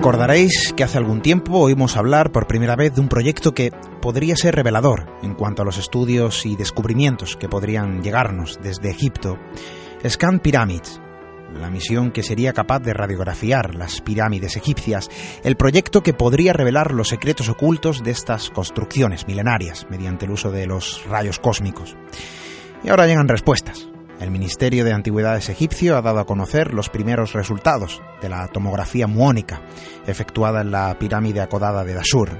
Recordaréis que hace algún tiempo oímos hablar por primera vez de un proyecto que podría ser revelador en cuanto a los estudios y descubrimientos que podrían llegarnos desde Egipto. Scan Pyramids, la misión que sería capaz de radiografiar las pirámides egipcias, el proyecto que podría revelar los secretos ocultos de estas construcciones milenarias mediante el uso de los rayos cósmicos. Y ahora llegan respuestas. El Ministerio de Antigüedades egipcio ha dado a conocer los primeros resultados de la tomografía muónica efectuada en la pirámide acodada de Dashur.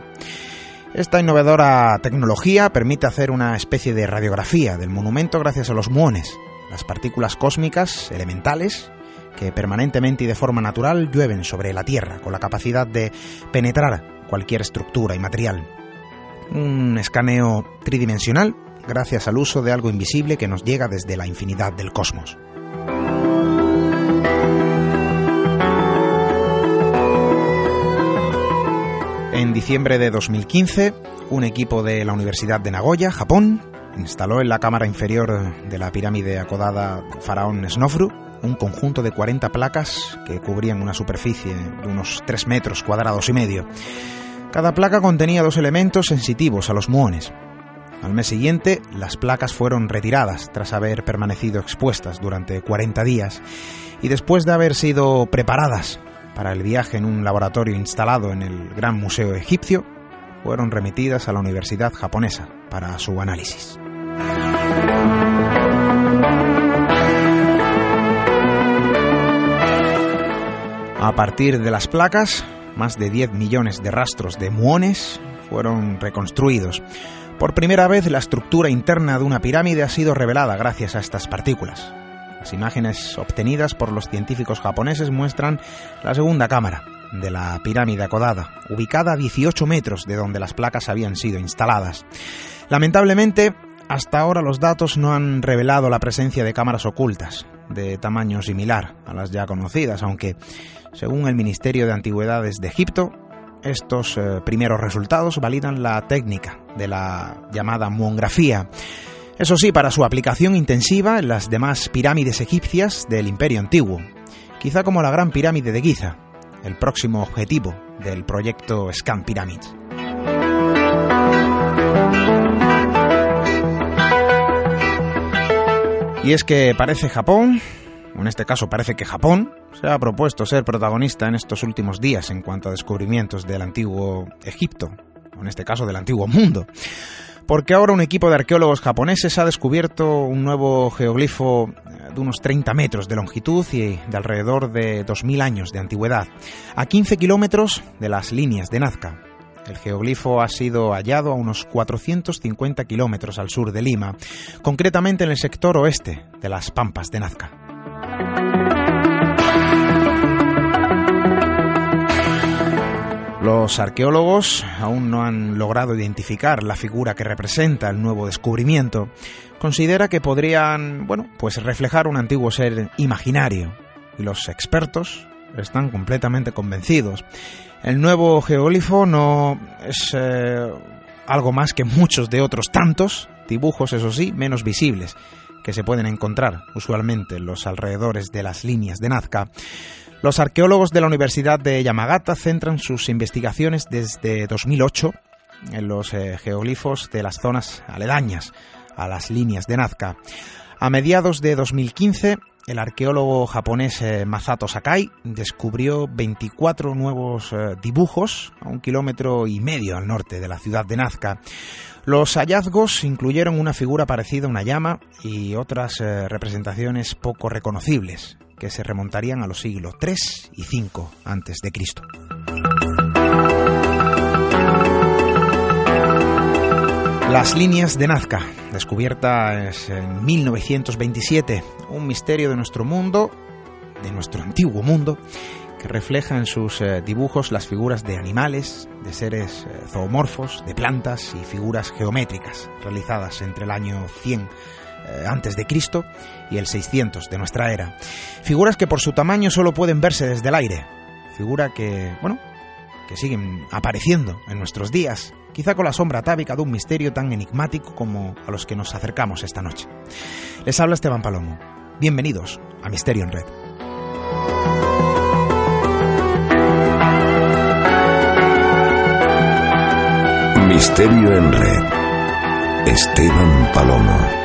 Esta innovadora tecnología permite hacer una especie de radiografía del monumento gracias a los muones, las partículas cósmicas elementales que permanentemente y de forma natural llueven sobre la Tierra con la capacidad de penetrar cualquier estructura y material. Un escaneo tridimensional gracias al uso de algo invisible que nos llega desde la infinidad del cosmos. En diciembre de 2015, un equipo de la Universidad de Nagoya, Japón, instaló en la cámara inferior de la pirámide acodada Faraón Snofru un conjunto de 40 placas que cubrían una superficie de unos 3 metros cuadrados y medio. Cada placa contenía dos elementos sensitivos a los muones, al mes siguiente, las placas fueron retiradas tras haber permanecido expuestas durante 40 días y después de haber sido preparadas para el viaje en un laboratorio instalado en el Gran Museo Egipcio, fueron remitidas a la Universidad japonesa para su análisis. A partir de las placas, más de 10 millones de rastros de muones fueron reconstruidos, por primera vez la estructura interna de una pirámide ha sido revelada gracias a estas partículas. Las imágenes obtenidas por los científicos japoneses muestran la segunda cámara de la pirámide acodada, ubicada a 18 metros de donde las placas habían sido instaladas. Lamentablemente, hasta ahora los datos no han revelado la presencia de cámaras ocultas de tamaño similar a las ya conocidas, aunque, según el Ministerio de Antigüedades de Egipto, estos eh, primeros resultados validan la técnica de la llamada muongrafía. Eso sí, para su aplicación intensiva en las demás pirámides egipcias del Imperio Antiguo, quizá como la Gran Pirámide de Giza, el próximo objetivo del proyecto Scan Pyramids. Y es que parece Japón en este caso parece que Japón, se ha propuesto ser protagonista en estos últimos días en cuanto a descubrimientos del antiguo Egipto, o en este caso del antiguo mundo. Porque ahora un equipo de arqueólogos japoneses ha descubierto un nuevo geoglifo eh, de unos 30 metros de longitud y de alrededor de 2.000 años de antigüedad, a 15 kilómetros de las líneas de Nazca. El geoglifo ha sido hallado a unos 450 kilómetros al sur de Lima, concretamente en el sector oeste de las Pampas de Nazca. Los arqueólogos aún no han logrado identificar la figura que representa el nuevo descubrimiento. Considera que podrían, bueno, pues reflejar un antiguo ser imaginario. Y los expertos están completamente convencidos. El nuevo geóglifo no es eh, algo más que muchos de otros tantos dibujos, eso sí, menos visibles, que se pueden encontrar usualmente en los alrededores de las líneas de Nazca. Los arqueólogos de la Universidad de Yamagata centran sus investigaciones desde 2008 en los eh, geoglifos de las zonas aledañas a las líneas de Nazca. A mediados de 2015, el arqueólogo japonés eh, Masato Sakai descubrió 24 nuevos eh, dibujos a un kilómetro y medio al norte de la ciudad de Nazca. Los hallazgos incluyeron una figura parecida a una llama y otras representaciones poco reconocibles, que se remontarían a los siglos 3 y 5 antes de Cristo. Las líneas de Nazca, descubiertas en 1927, un misterio de nuestro mundo, de nuestro antiguo mundo, que refleja en sus eh, dibujos las figuras de animales, de seres eh, zoomorfos, de plantas y figuras geométricas realizadas entre el año 100 eh, antes de Cristo y el 600 de nuestra era. Figuras que por su tamaño solo pueden verse desde el aire. Figura que, bueno, que siguen apareciendo en nuestros días, quizá con la sombra atávica de un misterio tan enigmático como a los que nos acercamos esta noche. Les habla Esteban Palomo. Bienvenidos a Misterio en Red. Misterio en Red. Esteban Palomo.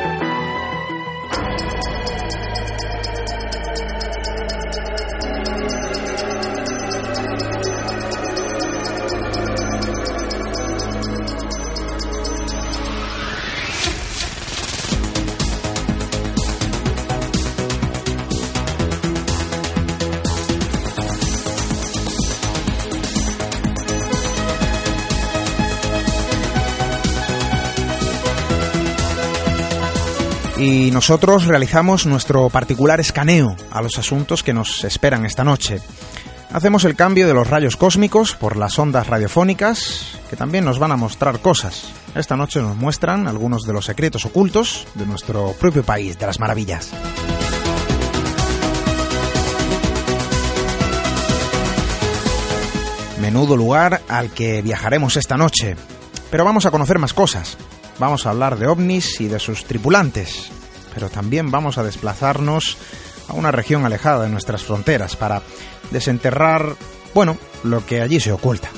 Nosotros realizamos nuestro particular escaneo a los asuntos que nos esperan esta noche. Hacemos el cambio de los rayos cósmicos por las ondas radiofónicas, que también nos van a mostrar cosas. Esta noche nos muestran algunos de los secretos ocultos de nuestro propio país, de las maravillas. Menudo lugar al que viajaremos esta noche. Pero vamos a conocer más cosas. Vamos a hablar de ovnis y de sus tripulantes, pero también vamos a desplazarnos a una región alejada de nuestras fronteras para desenterrar, bueno, lo que allí se oculta.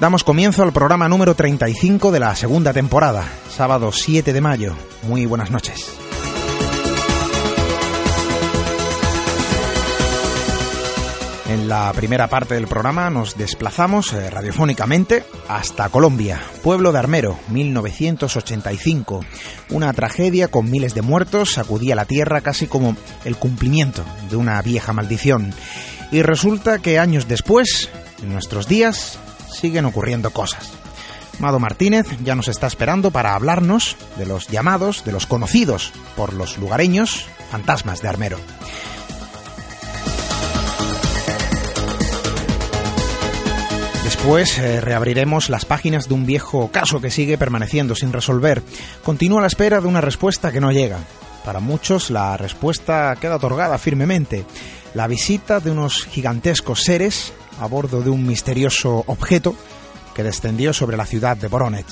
Damos comienzo al programa número 35 de la segunda temporada, sábado 7 de mayo. Muy buenas noches. La primera parte del programa nos desplazamos eh, radiofónicamente hasta Colombia, pueblo de Armero, 1985. Una tragedia con miles de muertos sacudía la tierra casi como el cumplimiento de una vieja maldición. Y resulta que años después, en nuestros días, siguen ocurriendo cosas. Mado Martínez ya nos está esperando para hablarnos de los llamados, de los conocidos por los lugareños, fantasmas de Armero. Después eh, reabriremos las páginas de un viejo caso que sigue permaneciendo sin resolver. Continúa la espera de una respuesta que no llega. Para muchos la respuesta queda otorgada firmemente. La visita de unos gigantescos seres a bordo de un misterioso objeto que descendió sobre la ciudad de Boronet.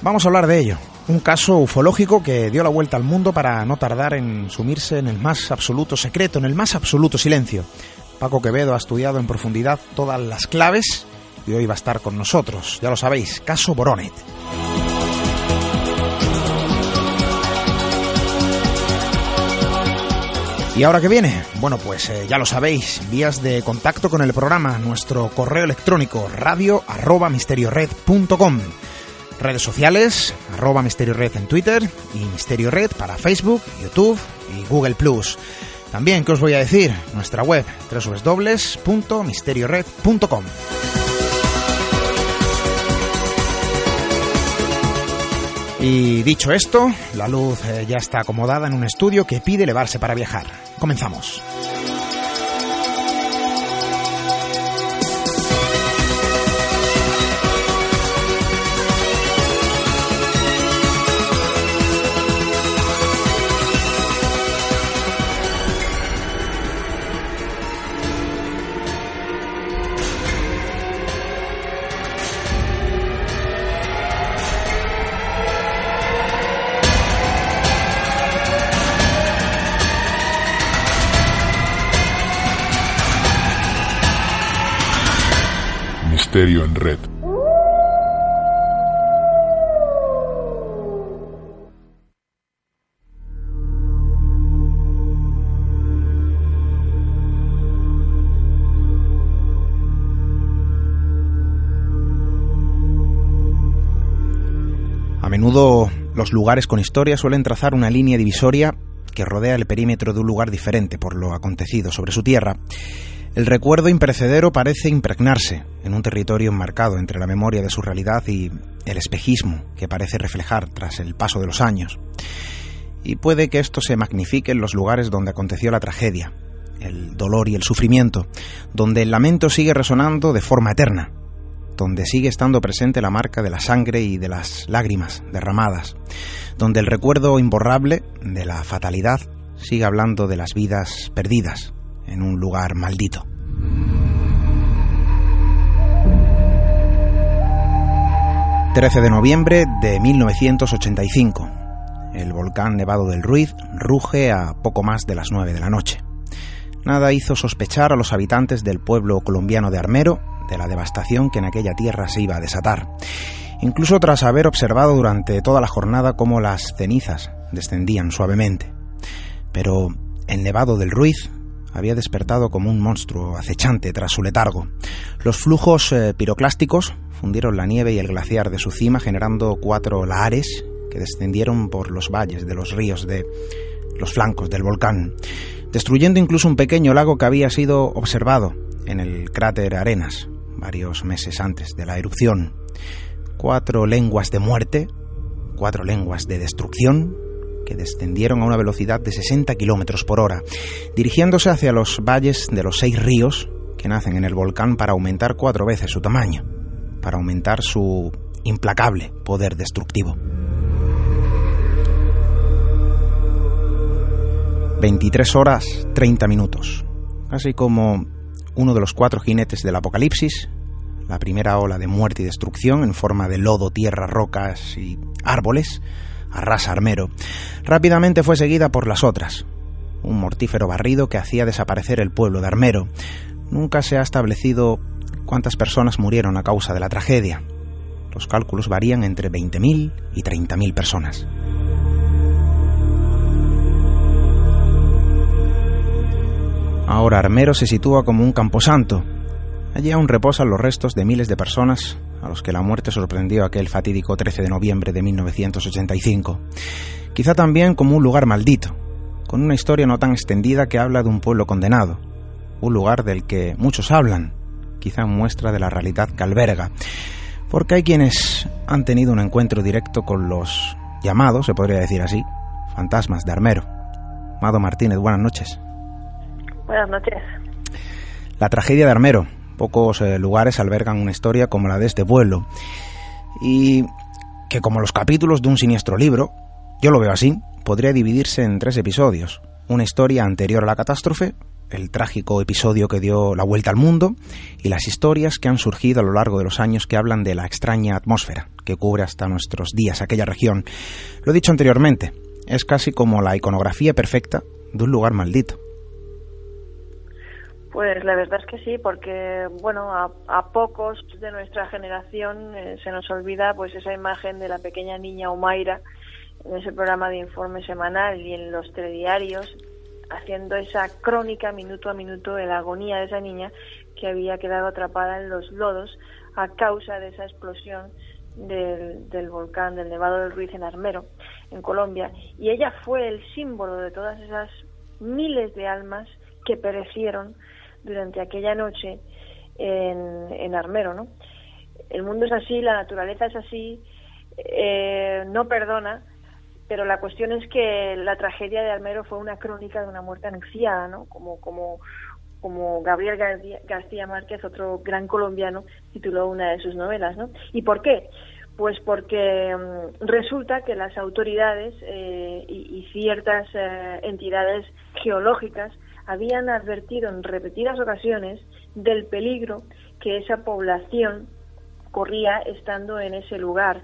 Vamos a hablar de ello. Un caso ufológico que dio la vuelta al mundo para no tardar en sumirse en el más absoluto secreto, en el más absoluto silencio. Paco Quevedo ha estudiado en profundidad todas las claves y hoy va a estar con nosotros. Ya lo sabéis, caso Boronet. ¿Y ahora qué viene? Bueno, pues eh, ya lo sabéis, vías de contacto con el programa, nuestro correo electrónico radio arroba misteriored.com, redes sociales, arroba misteriored en Twitter y misteriored para Facebook, YouTube y Google. También, ¿qué os voy a decir? Nuestra web, www.misteriored.com. Y dicho esto, la luz eh, ya está acomodada en un estudio que pide elevarse para viajar. Comenzamos. Los lugares con historia suelen trazar una línea divisoria que rodea el perímetro de un lugar diferente por lo acontecido sobre su tierra el recuerdo imperecedero parece impregnarse en un territorio enmarcado entre la memoria de su realidad y el espejismo que parece reflejar tras el paso de los años. Y puede que esto se magnifique en los lugares donde aconteció la tragedia, el dolor y el sufrimiento, donde el lamento sigue resonando de forma eterna, donde sigue estando presente la marca de la sangre y de las lágrimas derramadas, donde el recuerdo imborrable de la fatalidad sigue hablando de las vidas perdidas, en un lugar maldito. ...13 de noviembre de 1985... ...el volcán Nevado del Ruiz... ...ruge a poco más de las 9 de la noche... ...nada hizo sospechar a los habitantes del pueblo colombiano de Armero... ...de la devastación que en aquella tierra se iba a desatar... incluso tras haber observado durante toda la jornada cómo las cenizas descendían suavemente. Pero el nevado del Ruiz había despertado como un monstruo acechante tras su letargo. Los flujos eh, piroclásticos fundieron la nieve y el glaciar de su cima generando cuatro lahares que descendieron por los valles de los ríos de los flancos del volcán, destruyendo incluso un pequeño lago que había sido observado en el cráter Arenas varios meses antes de la erupción. Cuatro lenguas de muerte, cuatro lenguas de destrucción, que descendieron a una velocidad de 60 kilómetros por hora, dirigiéndose hacia los valles de los seis ríos que nacen en el volcán para aumentar cuatro veces su tamaño, para aumentar su implacable poder destructivo. 23 horas 30 minutos, así como uno de los cuatro jinetes del Apocalipsis, la primera ola de muerte y destrucción en forma de lodo, tierra, rocas y árboles, arrasa Armero, rápidamente fue seguida por las otras, un mortífero barrido que hacía desaparecer el pueblo de Armero. Nunca se ha establecido cuántas personas murieron a causa de la tragedia. Los cálculos varían entre 20.000 y 30.000 personas. Ahora Armero se sitúa como un camposanto. Allí aún reposan los restos de miles de personas a los que la muerte sorprendió aquel fatídico 13 de noviembre de 1985. Quizá también como un lugar maldito, con una historia no tan extendida que habla de un pueblo condenado, un lugar del que muchos hablan, quizá muestra de la realidad que alberga, porque hay quienes han tenido un encuentro directo con los llamados, se podría decir así, fantasmas de Armero. Mado Martínez, buenas noches. Buenas noches. La tragedia de Armero, Pocos eh, lugares albergan una historia como la de este pueblo. Y que como los capítulos de un siniestro libro, yo lo veo así, podría dividirse en tres episodios. Una historia anterior a la catástrofe, el trágico episodio que dio la vuelta al mundo y las historias que han surgido a lo largo de los años que hablan de la extraña atmósfera que cubre hasta nuestros días aquella región. Lo he dicho anteriormente, es casi como la iconografía perfecta de un lugar maldito. Pues la verdad es que sí, porque bueno, a, pocos de nuestra generación eh, se nos olvida pues esa imagen de la pequeña niña Omaira en ese programa de informe semanal y en los telediarios, haciendo esa crónica minuto a minuto de la agonía de esa niña que había quedado atrapada en los lodos a causa de esa explosión del, del volcán del Nevado del Ruiz en Armero, en Colombia. Y ella fue el símbolo de todas esas miles de almas que perecieron durante aquella noche en, en Armero, ¿no? El mundo es así, la naturaleza es así, eh, no perdona, pero la cuestión es que la tragedia de Armero fue una crónica de una muerte anunciada, ¿no? Como, como, como Gabriel García Márquez, otro gran colombiano, tituló una de sus novelas, ¿no? ¿Y por qué? Pues porque mm, resulta que las autoridades eh, y, ciertas eh, entidades geológicas habían advertido en repetidas ocasiones del peligro que esa población corría estando en ese lugar.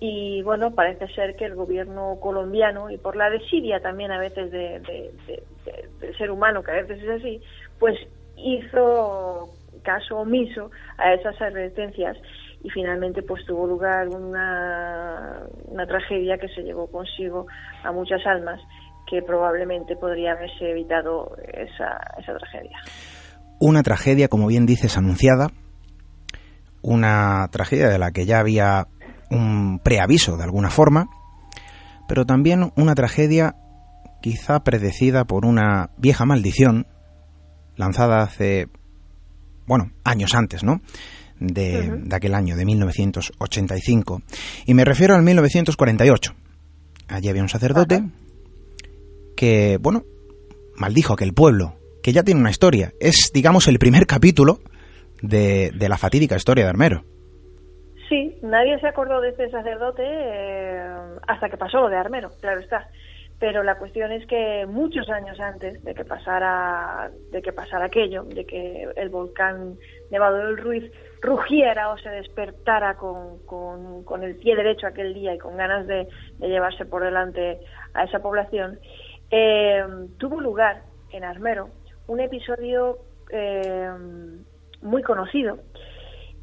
Y bueno, parece ser que el gobierno colombiano, y por la desidia también a veces de, del ser humano, que a veces es así, pues hizo caso omiso a esas advertencias y finalmente pues tuvo lugar una, una tragedia que se llevó consigo a muchas almas que probablemente podría haberse evitado esa, esa tragedia. Una tragedia, como bien dices, anunciada, una tragedia de la que ya había un preaviso de alguna forma, pero también una tragedia quizá predecida por una vieja maldición lanzada hace, bueno, años antes, ¿no? De, de, aquel año, de 1985. Y me refiero al 1948. Allí había un sacerdote que, bueno, maldijo aquel pueblo, que ya tiene una historia. Es, digamos, el primer capítulo de, la fatídica historia de Armero. Sí, nadie se acordó de este sacerdote eh, hasta que pasó lo de Armero, claro está. Pero la cuestión es que muchos años antes de que pasara, de que pasara aquello, de que el volcán Nevado del Ruiz rugiera o se despertara con, con, el pie derecho aquel día y con ganas de, de llevarse por delante a esa población, eh, tuvo lugar en Armero un episodio eh, muy conocido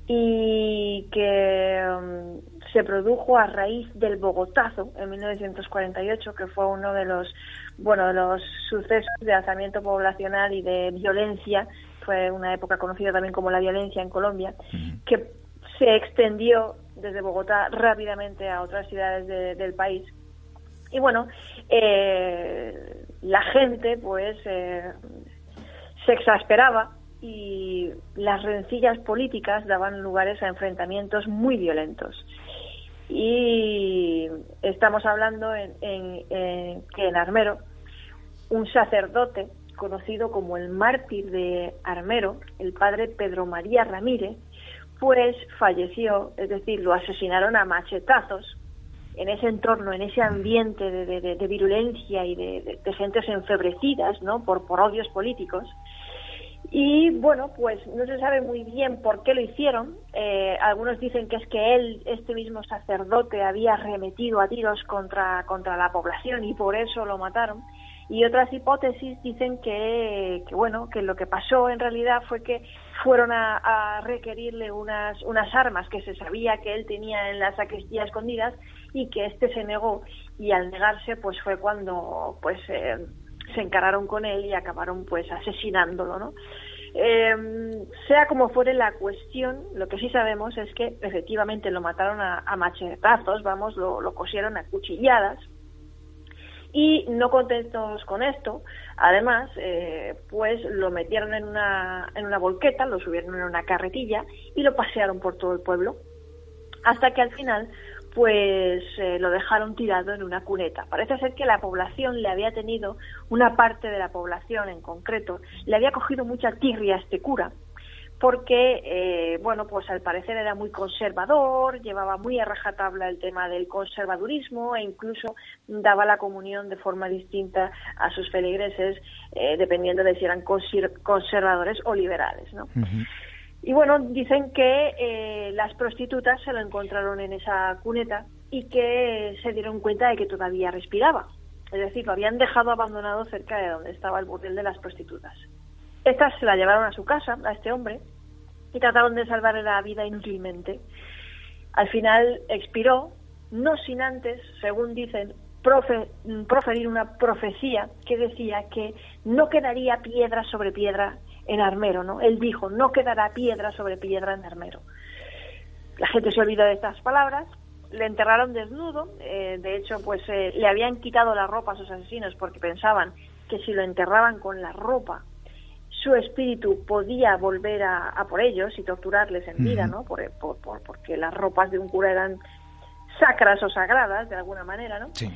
y que mm, se produjo a raíz del Bogotazo en 1948, que fue uno de los, bueno, de los sucesos de alzamiento poblacional y de violencia, fue una época conocida también como la violencia en Colombia, que se extendió desde Bogotá rápidamente a otras ciudades del país. Y bueno, eh, la gente pues eh, se exasperaba y las rencillas políticas daban lugares a enfrentamientos muy violentos. Y estamos hablando en, que en Armero, un sacerdote conocido como el mártir de Armero, el padre Pedro María Ramírez, pues falleció, es decir, lo asesinaron a machetazos en ese entorno, en ese ambiente de, virulencia y de, gentes enfebrecidas, ¿no? Por, por odios políticos. Y bueno, pues no se sabe muy bien por qué lo hicieron. Eh, algunos dicen que es que él, este mismo sacerdote, había remetido a tiros contra, contra la población y por eso lo mataron. Y otras hipótesis dicen que, que bueno, que lo que pasó en realidad fue que fueron a, a, requerirle unas, unas armas que se sabía que él tenía en la sacristía escondidas y que éste se negó y al negarse pues fue cuando pues eh, se encararon con él y acabaron pues asesinándolo, ¿no? Em, sea como fuere la cuestión, lo que sí sabemos es que efectivamente lo mataron a, machetazos, vamos, lo, lo, cosieron a cuchilladas. Y no contentos con esto, además, eh, pues lo metieron en una, en una volqueta, lo subieron en una carretilla y lo pasearon por todo el pueblo. Hasta que al final pues eh, lo dejaron tirado en una cuneta. Parece ser que la población le había tenido, una parte de la población en concreto, le había cogido mucha tirria a este cura, porque, eh, bueno, pues al parecer era muy conservador, llevaba muy a rajatabla el tema del conservadurismo e incluso daba la comunión de forma distinta a sus feligreses, eh, dependiendo de si eran conservadores o liberales, ¿no? Y bueno, dicen que eh, las prostitutas se lo encontraron en esa cuneta y que se dieron cuenta de que todavía respiraba. Es decir, lo habían dejado abandonado cerca de donde estaba el burdel de las prostitutas. Estas se la llevaron a su casa, a este hombre, y trataron de salvarle la vida inútilmente. Al final expiró, no sin antes, según dicen, proferir una profecía que decía que no quedaría piedra sobre piedra en Armero, ¿no? Él dijo, no quedará piedra sobre piedra en Armero. La gente se olvida de estas palabras, le enterraron desnudo, eh, de hecho, pues eh, le habían quitado la ropa a sus asesinos porque pensaban que si lo enterraban con la ropa, su espíritu podía volver a, por ellos y torturarles en vida, ¿no? Por, porque las ropas de un cura eran sacras o sagradas, de alguna manera, ¿no? Sí.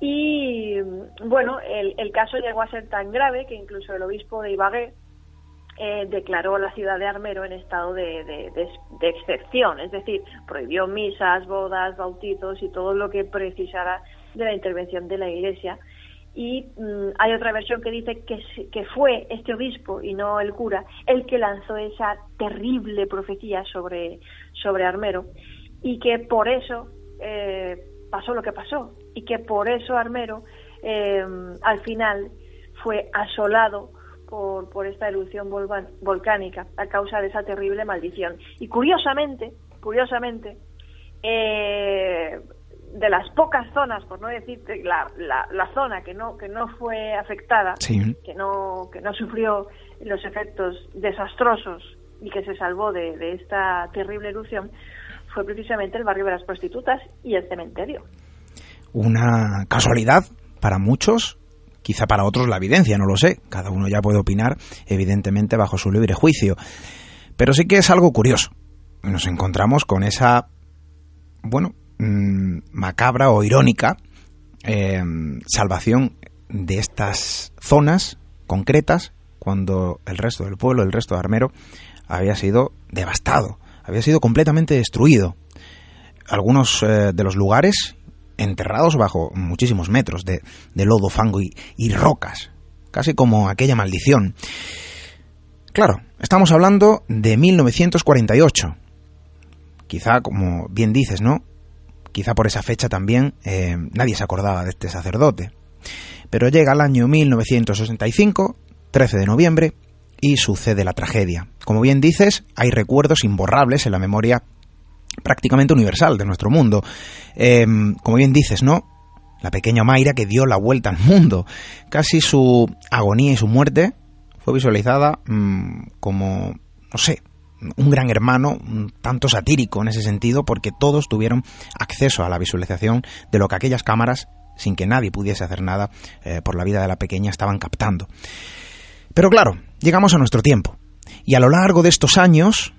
Y bueno, el, el, caso llegó a ser tan grave que incluso el obispo de Ibagué eh, declaró la ciudad de Armero en estado de, de, excepción, es decir, prohibió misas, bodas, bautizos y todo lo que precisara de la intervención de la Iglesia. Y mm, hay otra versión que dice que, que fue este obispo y no el cura el que lanzó esa terrible profecía sobre, sobre Armero y que por eso eh, pasó lo que pasó y que por eso Armero eh, al final fue asolado por, esta erupción volcánica a causa de esa terrible maldición. Y curiosamente, curiosamente, eh, de las pocas zonas, por no decir la, la, zona que no que no fue afectada, que no que no sufrió los efectos desastrosos y que se salvó de, de esta terrible erupción, fue precisamente el barrio de las prostitutas y el cementerio. Una casualidad para muchos, Quizá para otros la evidencia, no lo sé. Cada uno ya puede opinar, evidentemente, bajo su libre juicio. Pero sí que es algo curioso. Nos encontramos con esa, bueno, mm, macabra o irónica em, salvación de estas zonas concretas cuando el resto del pueblo, el resto de Armero, había sido devastado, había sido completamente destruido. Algunos eh, de los lugares enterrados bajo muchísimos metros de, lodo, fango y, rocas, casi como aquella maldición. Claro, estamos hablando de 1948. Quizá, como bien dices, ¿no? Quizá por esa fecha también eh, nadie se acordaba de este sacerdote. Pero llega el año 1965, 13 de noviembre, y sucede la tragedia. Como bien dices, hay recuerdos imborrables en la memoria prácticamente universal de nuestro mundo. Em, como bien dices, ¿no? La pequeña Mayra que dio la vuelta al mundo. Casi su agonía y su muerte fue visualizada mm, como, no sé, un gran hermano, tanto satírico en ese sentido, porque todos tuvieron acceso a la visualización de lo que aquellas cámaras, sin que nadie pudiese hacer nada eh, por la vida de la pequeña, estaban captando. Pero claro, llegamos a nuestro tiempo. Y a lo largo de estos años,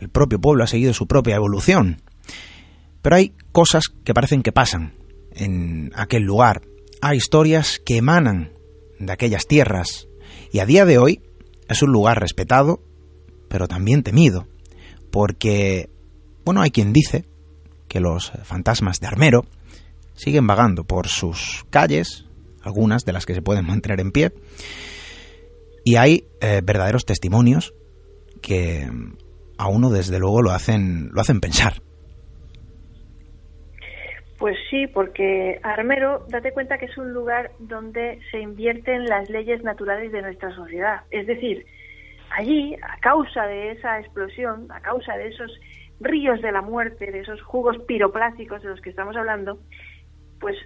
el propio pueblo ha seguido su propia evolución. Pero hay cosas que parecen que pasan en aquel lugar. Hay historias que emanan de aquellas tierras. Y a día de hoy es un lugar respetado, pero también temido. Porque, bueno, hay quien dice que los fantasmas de Armero siguen vagando por sus calles, algunas de las que se pueden mantener en pie, y hay eh, verdaderos testimonios que a uno desde luego lo hacen, lo hacen pensar. Pues sí, porque Armero, date cuenta que es un lugar donde se invierten las leyes naturales de nuestra sociedad. Es decir, allí, a causa de esa explosión, a causa de esos ríos de la muerte, de esos jugos piroplásticos de los que estamos hablando, pues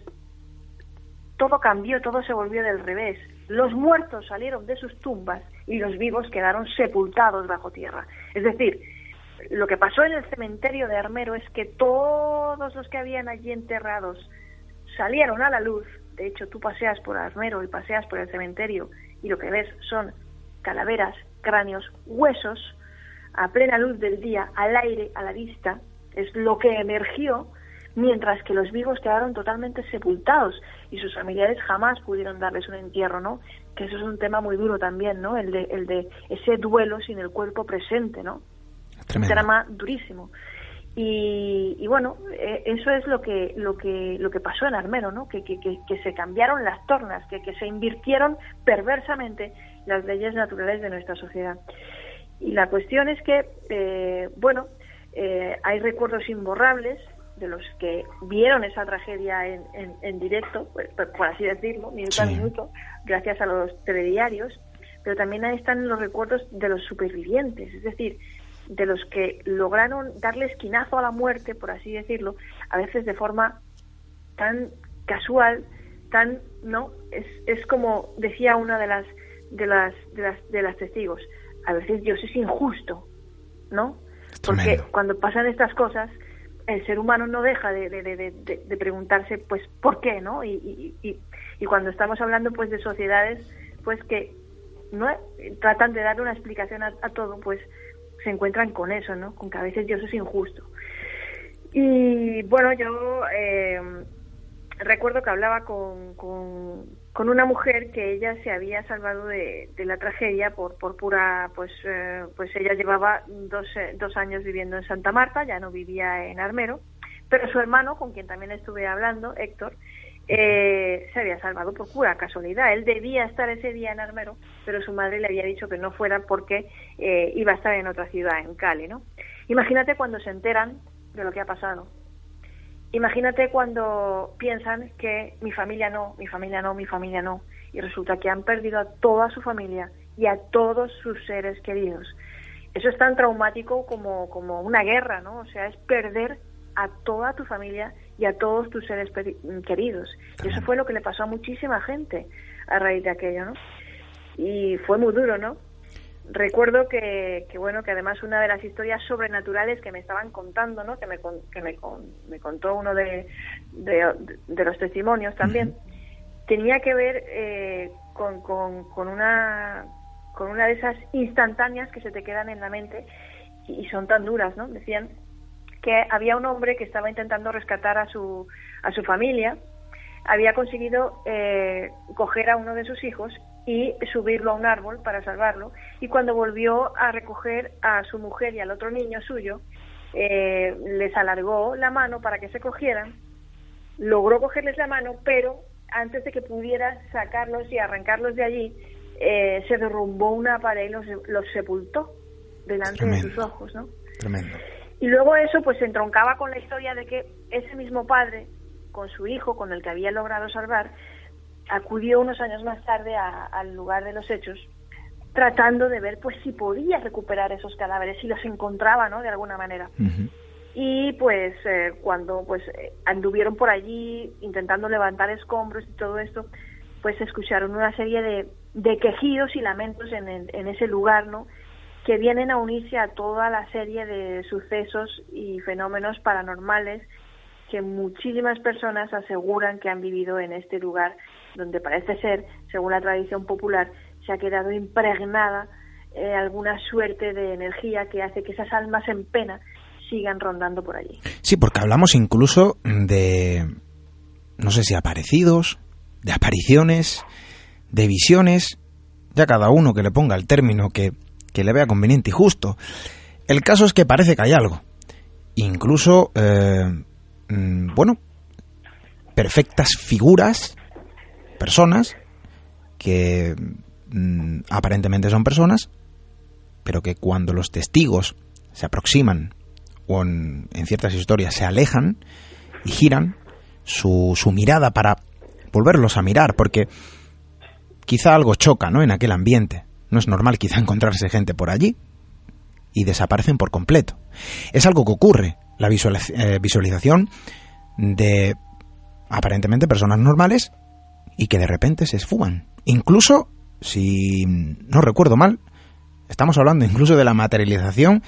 todo cambió, todo se volvió del revés. Los muertos salieron de sus tumbas y los vivos quedaron sepultados bajo tierra. Es decir, lo que pasó en el cementerio de Armero es que todos los que habían allí enterrados salieron a la luz. De hecho, tú paseas por Armero y paseas por el cementerio y lo que ves son calaveras, cráneos, huesos a plena luz del día, al aire, a la vista. Es lo que emergió mientras que los vivos quedaron totalmente sepultados y sus familiares jamás pudieron darles un entierro, ¿no? Que eso es un tema muy duro también, ¿no? El de, el de ese duelo sin el cuerpo presente, ¿no? Un drama durísimo. Y, y, bueno, e, eso es lo que lo que lo que pasó en Armero, ¿no? Que, que, que, se cambiaron las tornas, que, que se invirtieron perversamente las leyes naturales de nuestra sociedad. Y la cuestión es que, eh, bueno, eh, hay recuerdos imborrables de los que vieron esa tragedia en, en, directo, pues, por, así decirlo, minuto a minuto, gracias a los telediarios, pero también ahí están los recuerdos de los supervivientes, es decir, de los que lograron darle esquinazo a la muerte, por así decirlo, a veces de forma tan casual, tan no, es, es como decía una de las de las de las de las testigos, a veces Dios es injusto, ¿no? Porque cuando pasan estas cosas, el ser humano no deja de, de, preguntarse, pues, ¿por qué, no? Y, y, y, cuando estamos hablando, pues, de sociedades, pues, que no tratan de dar una explicación a, todo, pues, se encuentran con eso, ¿no? Con que a veces Dios es injusto. Y, bueno, yo eh, recuerdo que hablaba con una mujer que ella se había salvado de, la tragedia por, por pura, pues, eh, pues ella llevaba dos, eh, dos años viviendo en Santa Marta, ya no vivía en Armero, pero su hermano, con quien también estuve hablando, Héctor, eh, se había salvado por pura casualidad. Él debía estar ese día en Armero, pero su madre le había dicho que no fuera porque iba a estar en otra ciudad, en Cali, ¿no? Imagínate cuando se enteran de lo que ha pasado Imagínate cuando piensan que mi familia no, mi familia no, mi familia no, y resulta que han perdido a toda su familia y a todos sus seres queridos. Eso es tan traumático como, como una guerra, ¿no? O sea, es perder a toda tu familia y a todos tus seres queridos. Y eso fue lo que le pasó a muchísima gente a raíz de aquello, ¿no? Y fue muy duro, ¿no? Recuerdo que, que, bueno que además una de las historias sobrenaturales que me estaban contando no que me que me, me contó uno de, de, los testimonios también tenía que ver eh, con, con, con, una con una de esas instantáneas que se te quedan en la mente y, son tan duras no decían que había un hombre que estaba intentando rescatar a su a su familia había conseguido eh, coger a uno de sus hijos y subirlo a un árbol para salvarlo. Y cuando volvió a recoger a su mujer y al otro niño suyo, eh, les alargó la mano para que se cogieran, logró cogerles la mano, pero antes de que pudiera sacarlos y arrancarlos de allí, eh, se derrumbó una pared y los, los sepultó delante de sus ojos, ¿no? Tremendo. Y luego eso pues se entroncaba con la historia de que ese mismo padre, con su hijo, con el que había logrado salvar, acudió unos años más tarde al lugar de los hechos tratando de ver pues si podía recuperar esos cadáveres, si los encontraba, ¿no? De alguna manera. y pues eh, cuando pues eh, anduvieron por allí intentando levantar escombros y todo esto, pues escucharon una serie de, de quejidos y lamentos en, en ese lugar, ¿no? que vienen a unirse a toda la serie de sucesos y fenómenos paranormales que muchísimas personas aseguran que han vivido en este lugar, donde parece ser, según la tradición popular, se ha quedado impregnada eh, alguna suerte de energía que hace que esas almas en pena sigan rondando por allí. Sí, porque hablamos incluso de, no sé si aparecidos, de apariciones, de visiones, ya cada uno que le ponga el término que, que le vea conveniente y justo. El caso es que parece que hay algo. Incluso, eh, mm, bueno, perfectas figuras, personas, que mm, aparentemente son personas, pero que cuando los testigos se aproximan o en, ciertas historias se alejan y giran su, su mirada para volverlos a mirar, porque quizá algo choca ¿no? en aquel ambiente. No es normal quizá encontrarse gente por allí y desaparecen por completo. Es algo que ocurre, la eh, visualización de aparentemente personas normales y que de repente se esfuman. Incluso, si no recuerdo mal, estamos hablando incluso de la materialización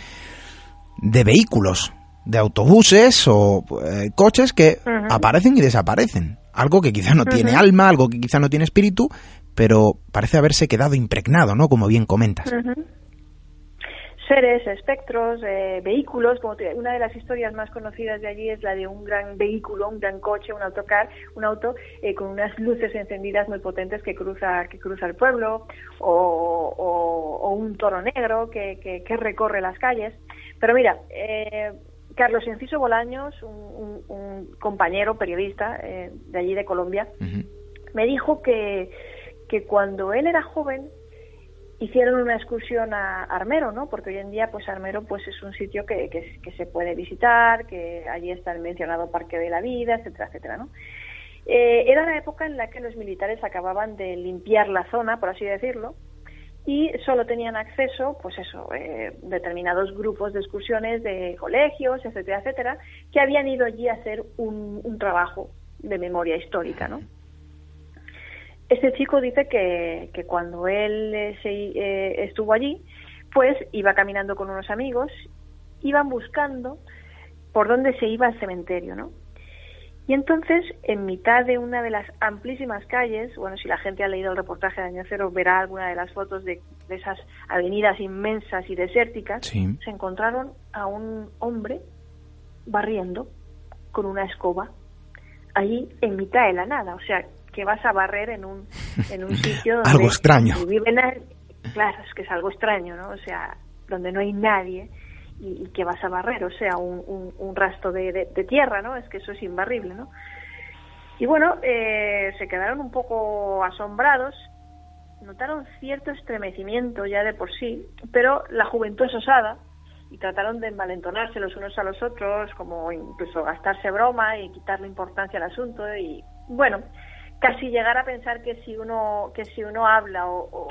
de vehículos, de autobuses o eh, coches que aparecen y desaparecen. Algo que quizá no tiene alma, algo que quizá no tiene espíritu, pero parece haberse quedado impregnado, ¿no? Como bien comentas. Seres, espectros, eh, vehículos. Como una de las historias más conocidas de allí es la de un gran vehículo, un gran coche, un autocar, un auto eh, con unas luces encendidas muy potentes que cruza que cruza el pueblo, o, un toro negro que, que recorre las calles. Pero mira, eh, Carlos Enciso Bolaños, un, compañero periodista eh, de allí de Colombia, me dijo que, que cuando él era joven hicieron una excursión a Armero, ¿no? Porque hoy en día, pues Armero, pues es un sitio que, que, se puede visitar, que allí está el mencionado Parque de la Vida, etcétera, etcétera, ¿no? Eh, era la época en la que los militares acababan de limpiar la zona, por así decirlo, y solo tenían acceso, pues eso, eh, determinados grupos de excursiones de colegios, etcétera, etcétera, que habían ido allí a hacer un, trabajo de memoria histórica, ¿no? Este chico dice que, que cuando él eh, se, eh, estuvo allí, pues iba caminando con unos amigos, iban buscando por dónde se iba al cementerio, ¿no? Y entonces, en mitad de una de las amplísimas calles, bueno, si la gente ha leído el reportaje de Año Cero, verá alguna de las fotos de, esas avenidas inmensas y desérticas, se encontraron a un hombre barriendo con una escoba allí en mitad de la nada. O sea, que vas a barrer en un, en un sitio donde... algo extraño. Viven, claro, es que es algo extraño, ¿no? O sea, donde no hay nadie y, que vas a barrer, o sea, un, un, rastro de, tierra, ¿no? Es que eso es imbarrible, ¿no? Y bueno, eh, se quedaron un poco asombrados, notaron cierto estremecimiento ya de por sí, pero la juventud es osada y trataron de envalentonarse los unos a los otros, como incluso gastarse broma y quitarle importancia al asunto y bueno, casi llegar a pensar que si uno que si uno habla o,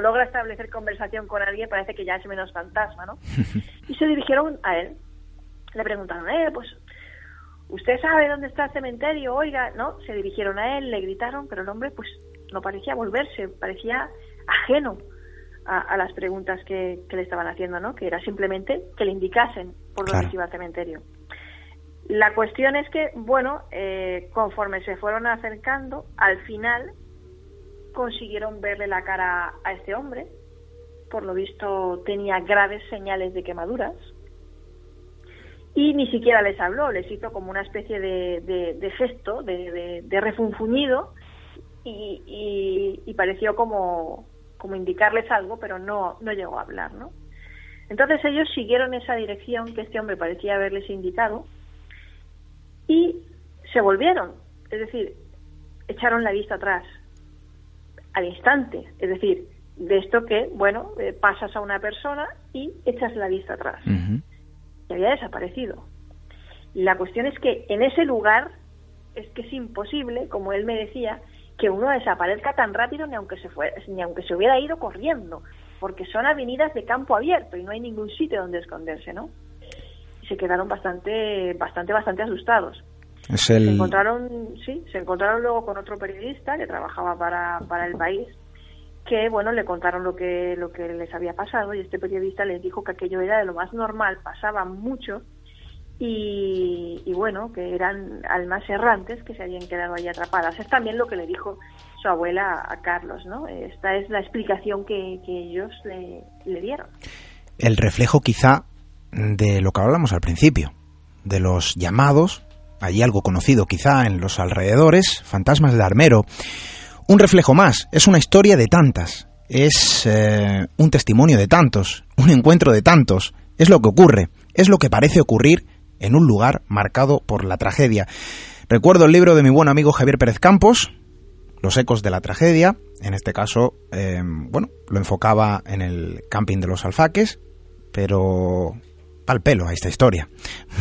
logra establecer conversación con alguien parece que ya es menos fantasma, ¿no? Y se dirigieron a él. Le preguntaron, eh, pues, ¿usted sabe dónde está el cementerio? Oiga, ¿no? Se dirigieron a él, le gritaron, pero el hombre, pues, no parecía volverse, parecía ajeno a, las preguntas que, le estaban haciendo, ¿no? Que era simplemente que le indicasen por dónde iba el cementerio. La cuestión es que, bueno, eh, conforme se fueron acercando, al final consiguieron verle la cara a este hombre. Por lo visto tenía graves señales de quemaduras. Y ni siquiera les habló, les hizo como una especie de, gesto, de, refunfuñido, y, pareció como, como indicarles algo, pero no, no llegó a hablar, ¿no? Entonces ellos siguieron esa dirección que este hombre parecía haberles indicado, y se volvieron, es decir, echaron la vista atrás al instante, es decir, de esto que, bueno, eh, pasas a una persona y echas la vista atrás. Y había desaparecido. La cuestión es que en ese lugar es que es imposible, como él me decía, que uno desaparezca tan rápido ni aunque se fue, ni aunque se hubiera ido corriendo, porque son avenidas de campo abierto y no hay ningún sitio donde esconderse, ¿no? Se quedaron bastante, bastante, bastante asustados. Se encontraron, sí, se encontraron luego con otro periodista que trabajaba para, para el país que bueno le contaron lo que lo que les había pasado y este periodista les dijo que aquello era de lo más normal pasaba mucho y, bueno que eran almas errantes que se habían quedado ahí atrapadas. Es también lo que le dijo su abuela a Carlos no esta es la explicación que, ellos le, le dieron. El reflejo quizá de lo que hablamos al principio de los llamados allí algo conocido quizá en los alrededores fantasmas de Armero un reflejo más, es una historia de tantas, es eh, un testimonio de tantos, un encuentro de tantos, es lo que ocurre, es lo que parece ocurrir en un lugar marcado por la tragedia. Recuerdo el libro de mi buen amigo Javier Pérez Campos, Los ecos de la tragedia, en este caso, em, bueno, lo enfocaba en el camping de los alfaques, pero al pelo a esta historia.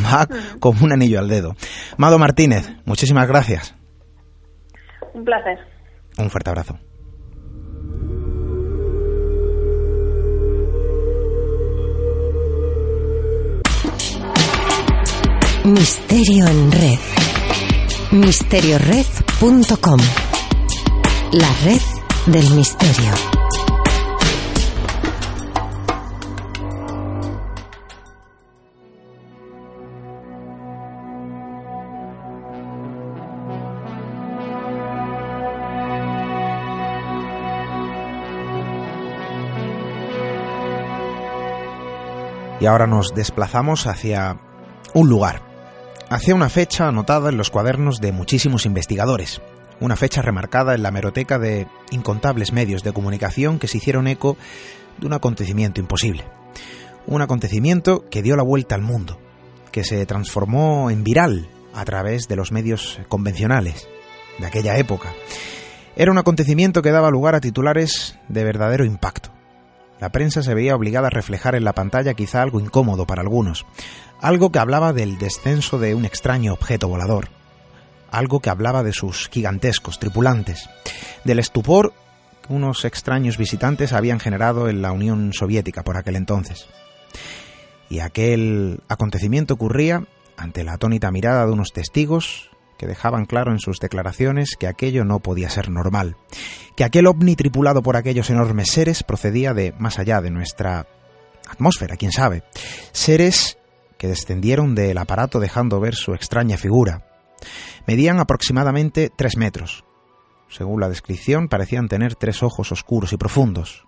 Va como un anillo al dedo. Mado Martínez, muchísimas gracias. Un placer. Un fuerte abrazo. Misterio en red. Misteriored.com. La red del misterio. Y ahora nos desplazamos hacia un lugar, hacia una fecha anotada en los cuadernos de muchísimos investigadores, una fecha remarcada en la meroteca de incontables medios de comunicación que se hicieron eco de un acontecimiento imposible. Un acontecimiento que dio la vuelta al mundo, que se transformó en viral a través de los medios convencionales de aquella época. Era un acontecimiento que daba lugar a titulares de verdadero impacto la prensa se veía obligada a reflejar en la pantalla quizá algo incómodo para algunos, algo que hablaba del descenso de un extraño objeto volador, algo que hablaba de sus gigantescos tripulantes, del estupor que unos extraños visitantes habían generado en la Unión Soviética por aquel entonces. Y aquel acontecimiento ocurría ante la atónita mirada de unos testigos que dejaban claro en sus declaraciones que aquello no podía ser normal, que aquel ovni tripulado por aquellos enormes seres procedía de más allá de nuestra atmósfera, quién sabe, seres que descendieron del aparato dejando ver su extraña figura. Medían aproximadamente tres metros. Según la descripción, parecían tener tres ojos oscuros y profundos.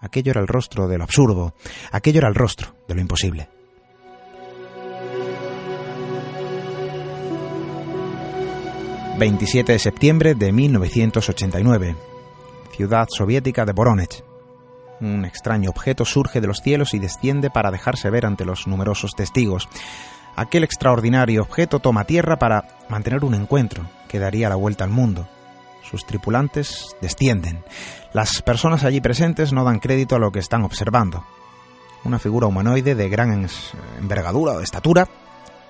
Aquello era el rostro de lo absurdo, aquello era el rostro de lo imposible. 27 de septiembre de 1989, ciudad soviética de Voronezh. Un extraño objeto surge de los cielos y desciende para dejarse ver ante los numerosos testigos. Aquel extraordinario objeto toma tierra para mantener un encuentro que daría la vuelta al mundo. Sus tripulantes descienden. Las personas allí presentes no dan crédito a lo que están observando. Una figura humanoide de gran envergadura o estatura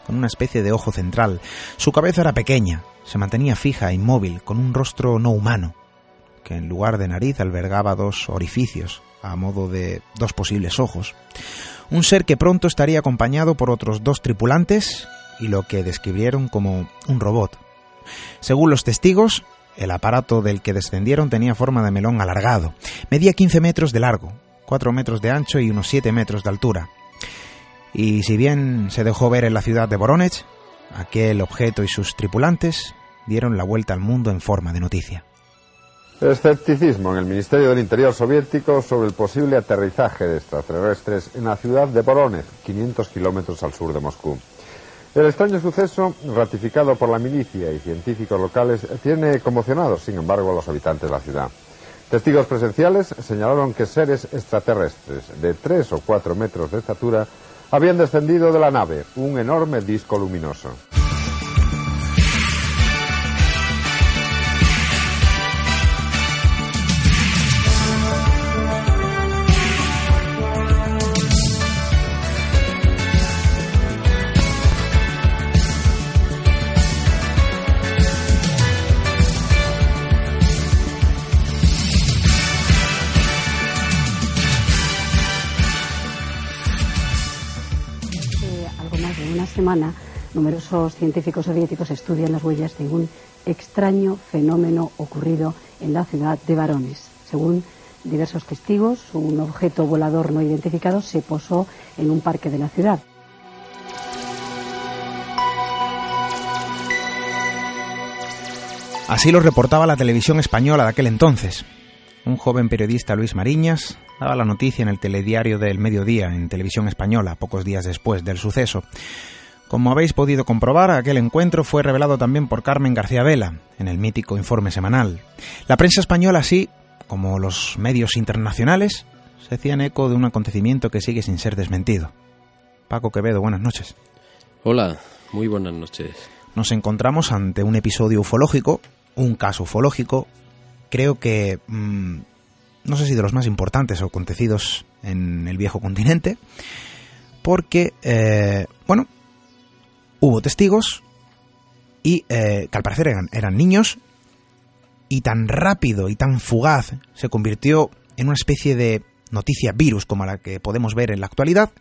con una especie de ojo central. Su cabeza era pequeña, se mantenía fija inmóvil, con un rostro no humano, que en lugar de nariz albergaba dos orificios, a modo de dos posibles ojos. Un ser que pronto estaría acompañado por otros dos tripulantes y lo que describieron como un robot. Según los testigos, el aparato del que descendieron tenía forma de melón alargado. Medía 15 metros de largo, 4 metros de ancho y unos 7 metros de altura y si bien se dejó ver en la ciudad de Voronezh, aquel objeto y sus tripulantes dieron la vuelta al mundo en forma de noticia. Escepticismo en el Ministerio del Interior soviético sobre el posible aterrizaje de extraterrestres en la ciudad de Voronezh, 500 kilómetros al sur de Moscú. El extraño suceso, ratificado por la milicia y científicos locales, tiene conmocionados, sin embargo, a los habitantes de la ciudad. Testigos presenciales señalaron que seres extraterrestres de 3 o 4 metros de estatura habían descendido de la nave, un enorme disco luminoso. Numerosos científicos soviéticos estudian las huellas de un extraño fenómeno ocurrido en la ciudad de Varones. Según diversos testigos, un objeto volador no identificado se posó en un parque de la ciudad. Así lo reportaba la televisión española de aquel entonces. Un joven periodista, Luis Mariñas, daba la noticia en el telediario del mediodía en televisión española, pocos días después del suceso. Como habéis podido comprobar, aquel encuentro fue revelado también por Carmen García Vela, en el mítico informe semanal. La prensa española, así como los medios internacionales, se hacían eco de un acontecimiento que sigue sin ser desmentido. Paco Quevedo, buenas noches. Hola, muy buenas noches. Nos encontramos ante un episodio ufológico, un caso ufológico, creo que mmm, no sé si de los más importantes acontecidos en el viejo continente, porque, eh, bueno, hubo testigos y eh, que al parecer eran, niños y tan rápido y tan fugaz se convirtió en una especie de noticia virus como la que podemos ver en la actualidad,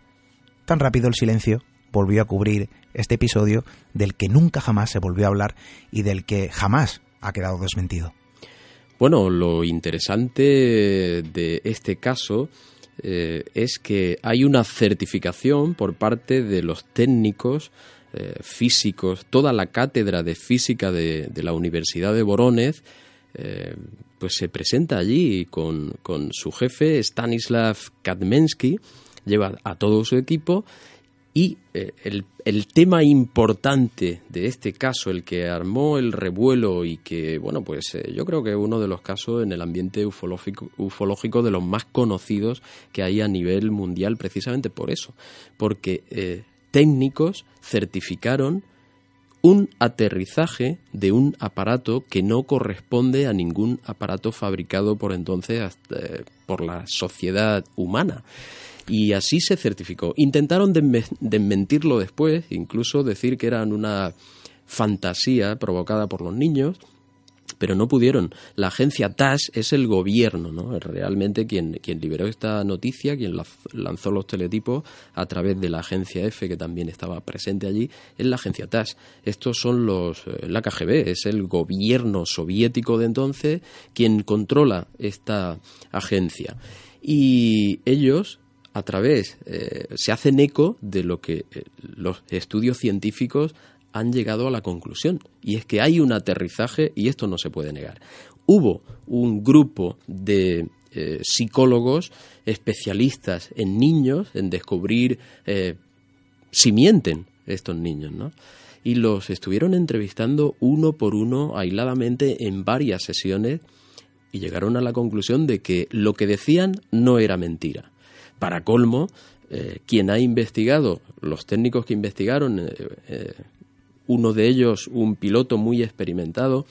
tan rápido el silencio volvió a cubrir este episodio del que nunca jamás se volvió a hablar y del que jamás ha quedado desmentido. Bueno, lo interesante de este caso eh, es que hay una certificación por parte de los técnicos eh, físicos, toda la cátedra de física de, la Universidad de Voronezh, eh, pues se presenta allí con, con su jefe Stanislav Kadmensky, lleva a todo su equipo y eh, el, el, tema importante de este caso, el que armó el revuelo y que, bueno, pues yo creo que es uno de los casos en el ambiente ufológico, ufológico de los más conocidos que hay a nivel mundial, precisamente por eso, porque técnicos certificaron un aterrizaje de un aparato que no corresponde a ningún aparato fabricado por entonces hasta, eh, por la sociedad humana. Y así se certificó. Intentaron desmentirlo después, incluso decir que eran una fantasía provocada por los niños, pero no pudieron. La agencia TAS es el gobierno, ¿no? Realmente quien, quien liberó esta noticia, quien lanzó los teletipos a través de la agencia F, que también estaba presente allí, es la agencia TAS. Estos son los, eh, la KGB, es el gobierno soviético de entonces quien controla esta agencia. Y ellos a través, eh, se hacen eco de lo que eh, los estudios científicos han llegado a la conclusión, y es que hay un aterrizaje y esto no se puede negar. Hubo un grupo de eh, psicólogos especialistas en niños, en descubrir eh, si mienten estos niños, ¿no? Y los estuvieron entrevistando uno por uno, aisladamente, en varias sesiones, y llegaron a la conclusión de que lo que decían no era mentira. Para colmo, eh, quien ha investigado, los técnicos que investigaron, uno de ellos, un piloto muy experimentado,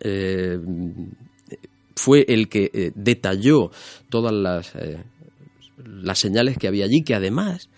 eh, fue el que eh, detalló todas las, eh, las señales que había allí, que además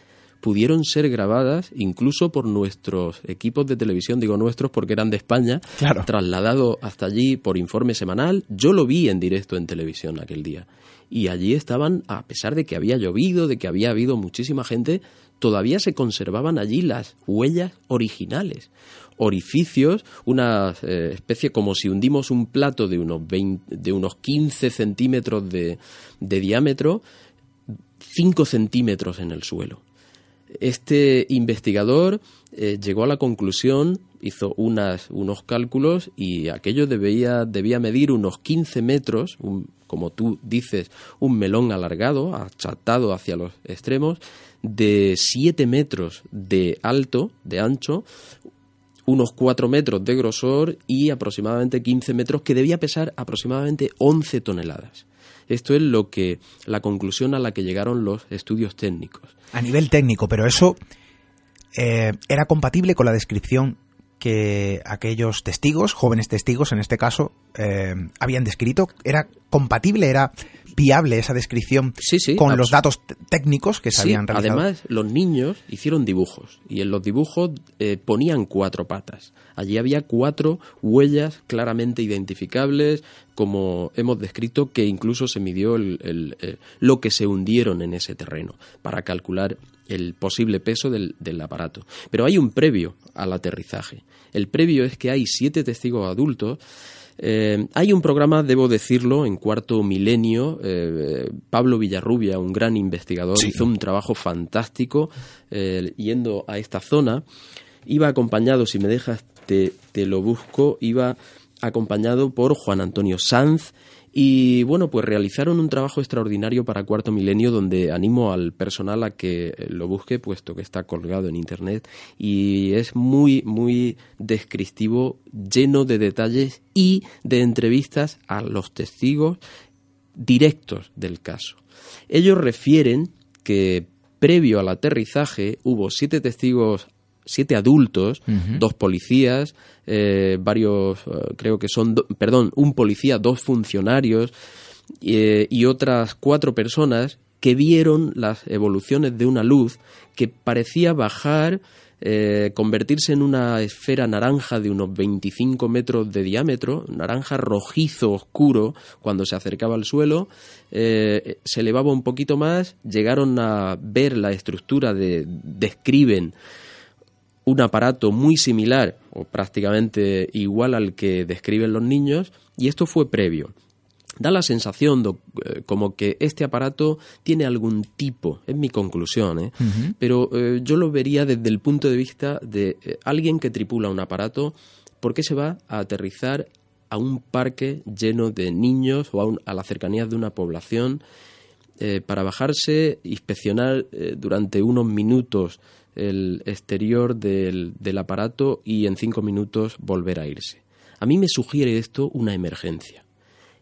pudieron ser grabadas incluso por nuestros equipos de televisión, digo nuestros porque eran de España, Claro. trasladado hasta allí por informe semanal. Yo lo vi en directo en televisión aquel día. Y allí estaban, a pesar de que había llovido, de que había habido muchísima gente, todavía se conservaban allí las huellas originales. Orificios, una eh, especie como si hundimos un plato de unos, 20 de unos 15 centímetros de, de diámetro, 5 centímetros en el suelo. Este investigador eh, llegó a la conclusión, hizo unas, unos cálculos y aquello debía, debía medir unos 15 metros, como tú dices, un melón alargado, achatado hacia los extremos, de 7 metros de alto, de ancho, unos 4 metros de grosor y aproximadamente 15 metros, que debía pesar aproximadamente 11 toneladas. Esto es lo que la conclusión a la que llegaron los estudios técnicos. A nivel técnico, pero eso eh, era compatible con la descripción que aquellos testigos, jóvenes testigos en este caso, eh, habían descrito. ¿Era compatible, era viable esa descripción Sí, sí, con los datos técnicos que se Sí, habían realizado? además, los niños hicieron dibujos y en los dibujos eh, ponían cuatro patas. Allí había cuatro huellas claramente identificables, como hemos descrito, que incluso se midió el- el, eh, lo que se hundieron en ese terreno para calcular el posible peso del, del, aparato. Pero hay un previo al aterrizaje. El previo es que hay siete testigos adultos. Eh, hay un programa, debo decirlo, en cuarto milenio. Eh, Pablo Villarrubia, un gran investigador, hizo un trabajo fantástico eh, yendo a esta zona. Iba acompañado, si me dejas, te, te lo busco, iba acompañado por Juan Antonio Sanz, y bueno, pues realizaron un trabajo extraordinario para Cuarto Milenio donde animo al personal a que lo busque, puesto que está colgado en Internet y es muy, muy descriptivo, lleno de detalles y de entrevistas a los testigos directos del caso. Ellos refieren que previo al aterrizaje hubo siete testigos siete adultos, dos policías, eh, varios, eh, creo que son, perdón, un policía, dos funcionarios eh, y otras cuatro personas que vieron las evoluciones de una luz que parecía bajar, convertirse en una esfera naranja de unos 25 metros de diámetro, naranja rojizo oscuro cuando se acercaba al suelo, se elevaba un poquito más, llegaron a ver la estructura de, describen un aparato muy similar o prácticamente igual al que describen los niños y esto fue previo. Da la sensación eh, como que este aparato tiene algún tipo, es mi conclusión, ¿eh? pero eh, yo lo vería desde el punto de vista de alguien que tripula un aparato, ¿por qué se va a aterrizar a un parque lleno de niños o a, a la cercanía de una población para bajarse, inspeccionar durante unos minutos el exterior del, del aparato y en cinco minutos volver a irse. A mí me sugiere esto una emergencia.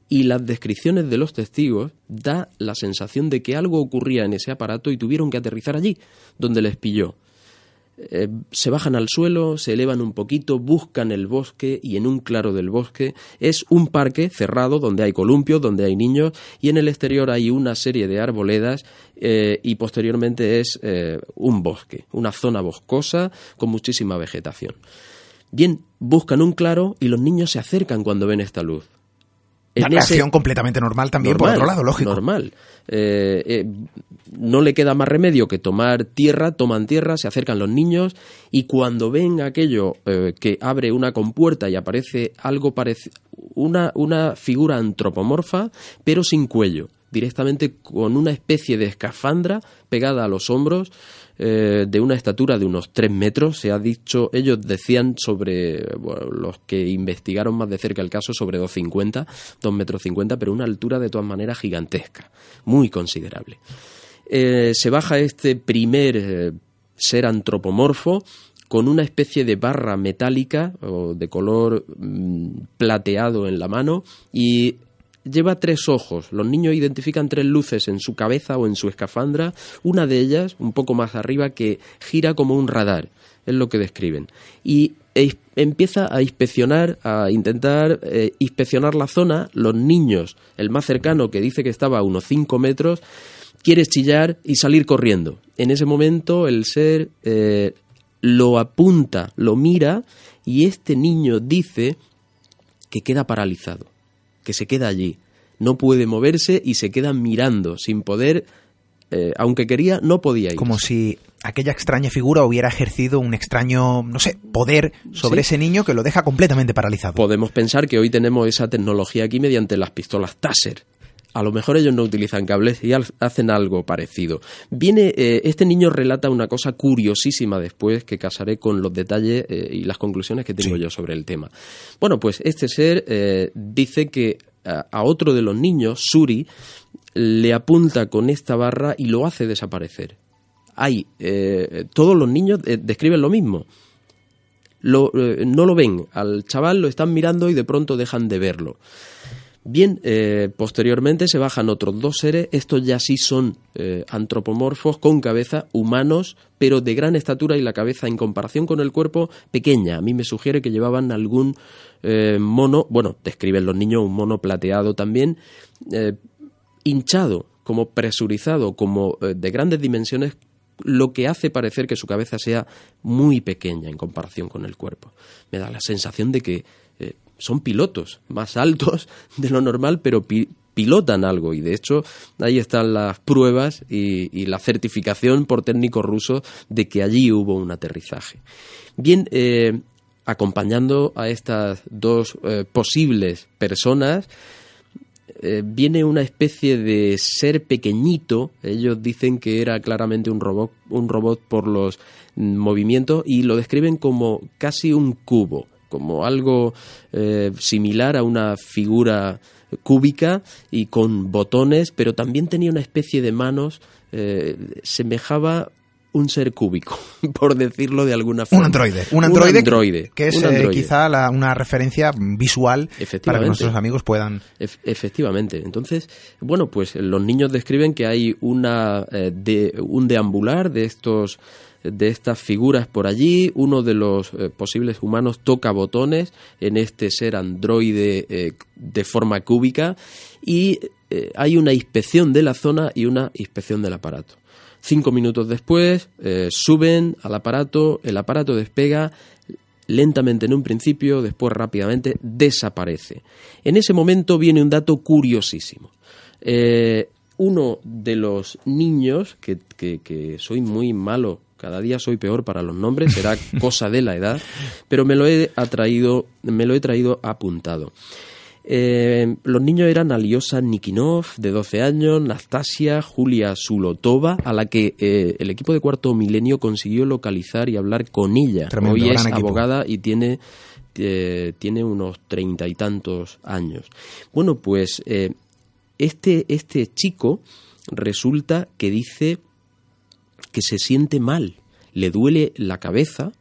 Y las descripciones de los testigos da la sensación de que algo ocurría en ese aparato y tuvieron que aterrizar allí, donde les pilló. Eh, se bajan al suelo, se elevan un poquito, buscan el bosque y en un claro del bosque es un parque cerrado donde hay columpios, donde hay niños y en el exterior hay una serie de arboledas eh, y posteriormente es eh, un bosque, una zona boscosa con muchísima vegetación. Bien, buscan un claro y los niños se acercan cuando ven esta luz. Una reacción completamente normal también, por otro lado, lógico. Normal. Eh, eh, no le queda más remedio que tomar tierra, toman tierra, se acercan los niños y cuando ven aquello eh, que abre una compuerta y aparece algo parecido, una, una figura antropomorfa, pero sin cuello, directamente con una especie de escafandra pegada a los hombros, eh, de una estatura de unos 3 metros. Se ha dicho, ellos decían sobre, los que investigaron más de cerca el caso, sobre 2,50, 2 metros 50, pero una altura de todas maneras gigantesca, muy considerable. Eh, se baja este primer eh, ser antropomorfo con una especie de barra metálica o de color mm, plateado en la mano y lleva tres ojos. Los niños identifican tres luces en su cabeza o en su escafandra, una de ellas, un poco más arriba, que gira como un radar, es lo que describen. Y empieza a inspeccionar, a intentar eh, inspeccionar la zona. Los niños, el más cercano, que dice que estaba a unos cinco metros, quiere chillar y salir corriendo. En ese momento el ser eh, lo apunta, lo mira y este niño dice que queda paralizado que se queda allí. No puede moverse y se queda mirando, sin poder, eh, aunque quería, no podía ir. Como si aquella extraña figura hubiera ejercido un extraño, no sé, poder sobre ese niño que lo deja completamente paralizado. Podemos pensar que hoy tenemos esa tecnología aquí mediante las pistolas Taser. A lo mejor ellos no utilizan cables y hacen algo parecido. Viene, eh, este niño relata una cosa curiosísima después que casaré con los detalles eh, y las conclusiones que tengo yo sobre el tema. Bueno, pues este ser eh, dice que a, otro de los niños, Suri, le apunta con esta barra y lo hace desaparecer. Hay, todos los niños describen lo mismo. no lo ven, al chaval lo están mirando y de pronto dejan de verlo. Bien, eh, posteriormente se bajan otros dos seres, estos ya sí son eh, antropomorfos con cabeza, humanos, pero de gran estatura y la cabeza en comparación con el cuerpo pequeña. A mí me sugiere que llevaban algún eh, mono, bueno, describen los niños un mono plateado también, hinchado, como presurizado, como de grandes dimensiones, lo que hace parecer que su cabeza sea muy pequeña en comparación con el cuerpo. Me da la sensación de que son pilotos más altos de lo normal, pero pilotan algo y de hecho ahí están las pruebas y, la certificación por técnicos rusos de que allí hubo un aterrizaje. Bien, eh, acompañando a estas dos eh, posibles personas, eh, viene una especie de ser pequeñito. Ellos dicen que era claramente un robot, un robot por los movimientos y lo describen como casi un cubo, como algo eh, similar a una figura cúbica y con botones, pero también tenía una especie de manos, eh, semejaba un ser cúbico, por decirlo de alguna forma. Un androide. Un androide, que es eh, quizá una referencia visual para que nuestros amigos puedan... efectivamente. Entonces, bueno, pues los niños describen que hay una eh, de, un deambular de estos de estas figuras por allí, uno de los eh, posibles humanos toca botones en este ser androide de forma cúbica y hay una inspección de la zona y una inspección del aparato. Cinco minutos después eh, suben al aparato, el aparato despega lentamente en un principio, después rápidamente desaparece. En ese momento viene un dato curiosísimo. Eh, uno de los niños, que, que, soy muy malo, cada día soy peor para los nombres, será cosa de la edad, pero me lo he atraído, me lo he traído apuntado. Eh, los niños eran Aliosa Nikinov, de 12 años, Nastasia, Julia Sulotova, a la que eh, el equipo de Cuarto Milenio consiguió localizar y hablar con ella. Hoy es abogada y tiene, eh, tiene unos treinta y tantos años. Bueno, pues este, este chico resulta que dice que se siente mal, le duele la cabeza,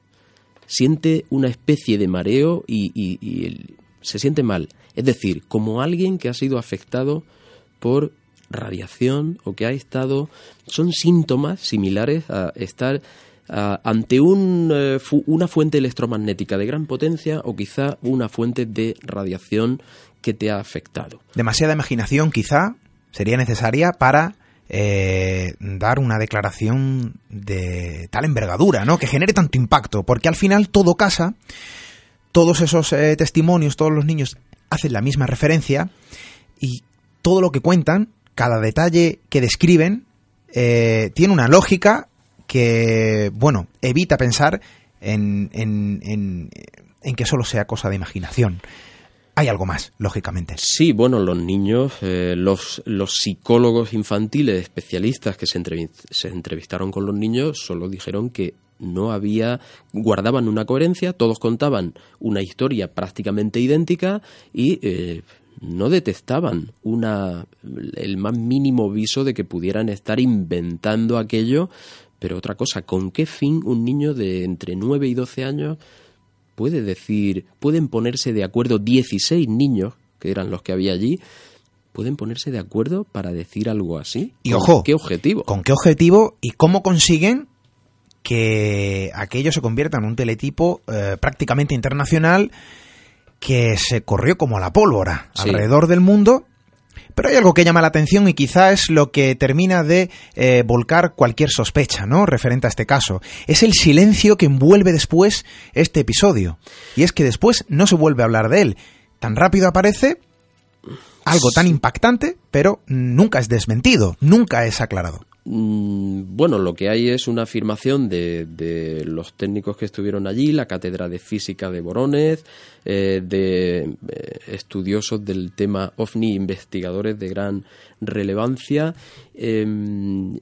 siente una especie de mareo y se siente mal es decir, como alguien que ha sido afectado por radiación o que ha estado... Son síntomas similares a estar ante un, eh, una fuente electromagnética de gran potencia o quizá una fuente de radiación que te ha afectado. Demasiada imaginación quizá sería necesaria para eh, dar una declaración de tal envergadura, ¿no? Que genere tanto impacto, porque al final todo casa, todos esos eh, testimonios, todos los niños hacen la misma referencia y todo lo que cuentan, cada detalle que describen, eh, tiene una lógica que, bueno, evita pensar en, en, en, que solo sea cosa de imaginación hay algo más, lógicamente. Sí, bueno, los niños, eh, los, los psicólogos infantiles especialistas que se, se, entrevistaron con los niños solo dijeron que no había, guardaban una coherencia, todos contaban una historia prácticamente idéntica y eh, no detectaban una, el más mínimo viso de que pudieran estar inventando aquello, pero otra cosa, ¿con qué fin un niño de entre 9 y 12 años puede decir, pueden ponerse de acuerdo 16 niños, que eran los que había allí, pueden ponerse de acuerdo para decir algo así? Y ojo, ¿qué objetivo? ¿Con qué objetivo y cómo consiguen que aquello se convierta en un teletipo eh, prácticamente internacional que se corrió como la pólvora alrededor del mundo. Pero hay algo que llama la atención y quizá es lo que termina de eh, volcar cualquier sospecha, ¿no? Referente a este caso. Es el silencio que envuelve después este episodio. Y es que después no se vuelve a hablar de él. Tan rápido aparece algo tan impactante, pero nunca es desmentido, nunca es aclarado. Mm, bueno, lo que hay es una afirmación de, los técnicos que estuvieron allí, la cátedra de física de Borones, eh, de eh, estudiosos del tema OVNI, investigadores de gran relevancia. Em,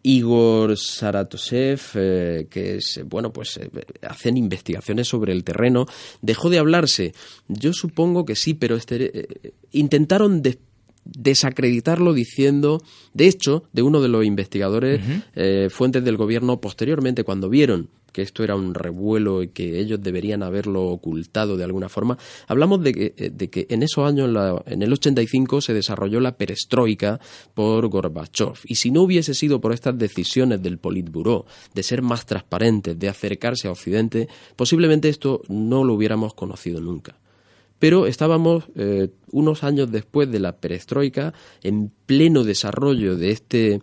Igor Saratosev, eh, que es, bueno, pues hacen investigaciones sobre el terreno. ¿Dejó de hablarse? Yo supongo que sí, pero este, intentaron desacreditarlo diciendo, de hecho, de uno de los investigadores, eh, fuentes del gobierno, posteriormente, cuando vieron que esto era un revuelo y que ellos deberían haberlo ocultado de alguna forma, hablamos de que, eh, de que en esos años, en el 85, se desarrolló la perestroika por Gorbachev. Y si no hubiese sido por estas decisiones del Politburó de ser más transparentes, de acercarse a Occidente, posiblemente esto no lo hubiéramos conocido nunca pero estábamos eh, unos años después de la perestroika en pleno desarrollo de este,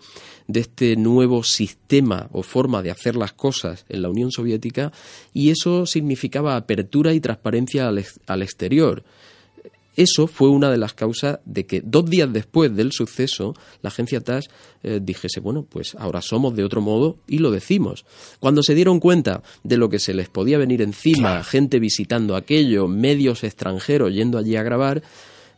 de este nuevo sistema o forma de hacer las cosas en la Unión Soviética y eso significaba apertura y transparencia al, exterior. Eso fue una de las causas de que dos días después del suceso la agencia TAS eh, dijese, bueno, pues ahora somos de otro modo y lo decimos. Cuando se dieron cuenta de lo que se les podía venir encima, gente visitando aquello, medios extranjeros yendo allí a grabar,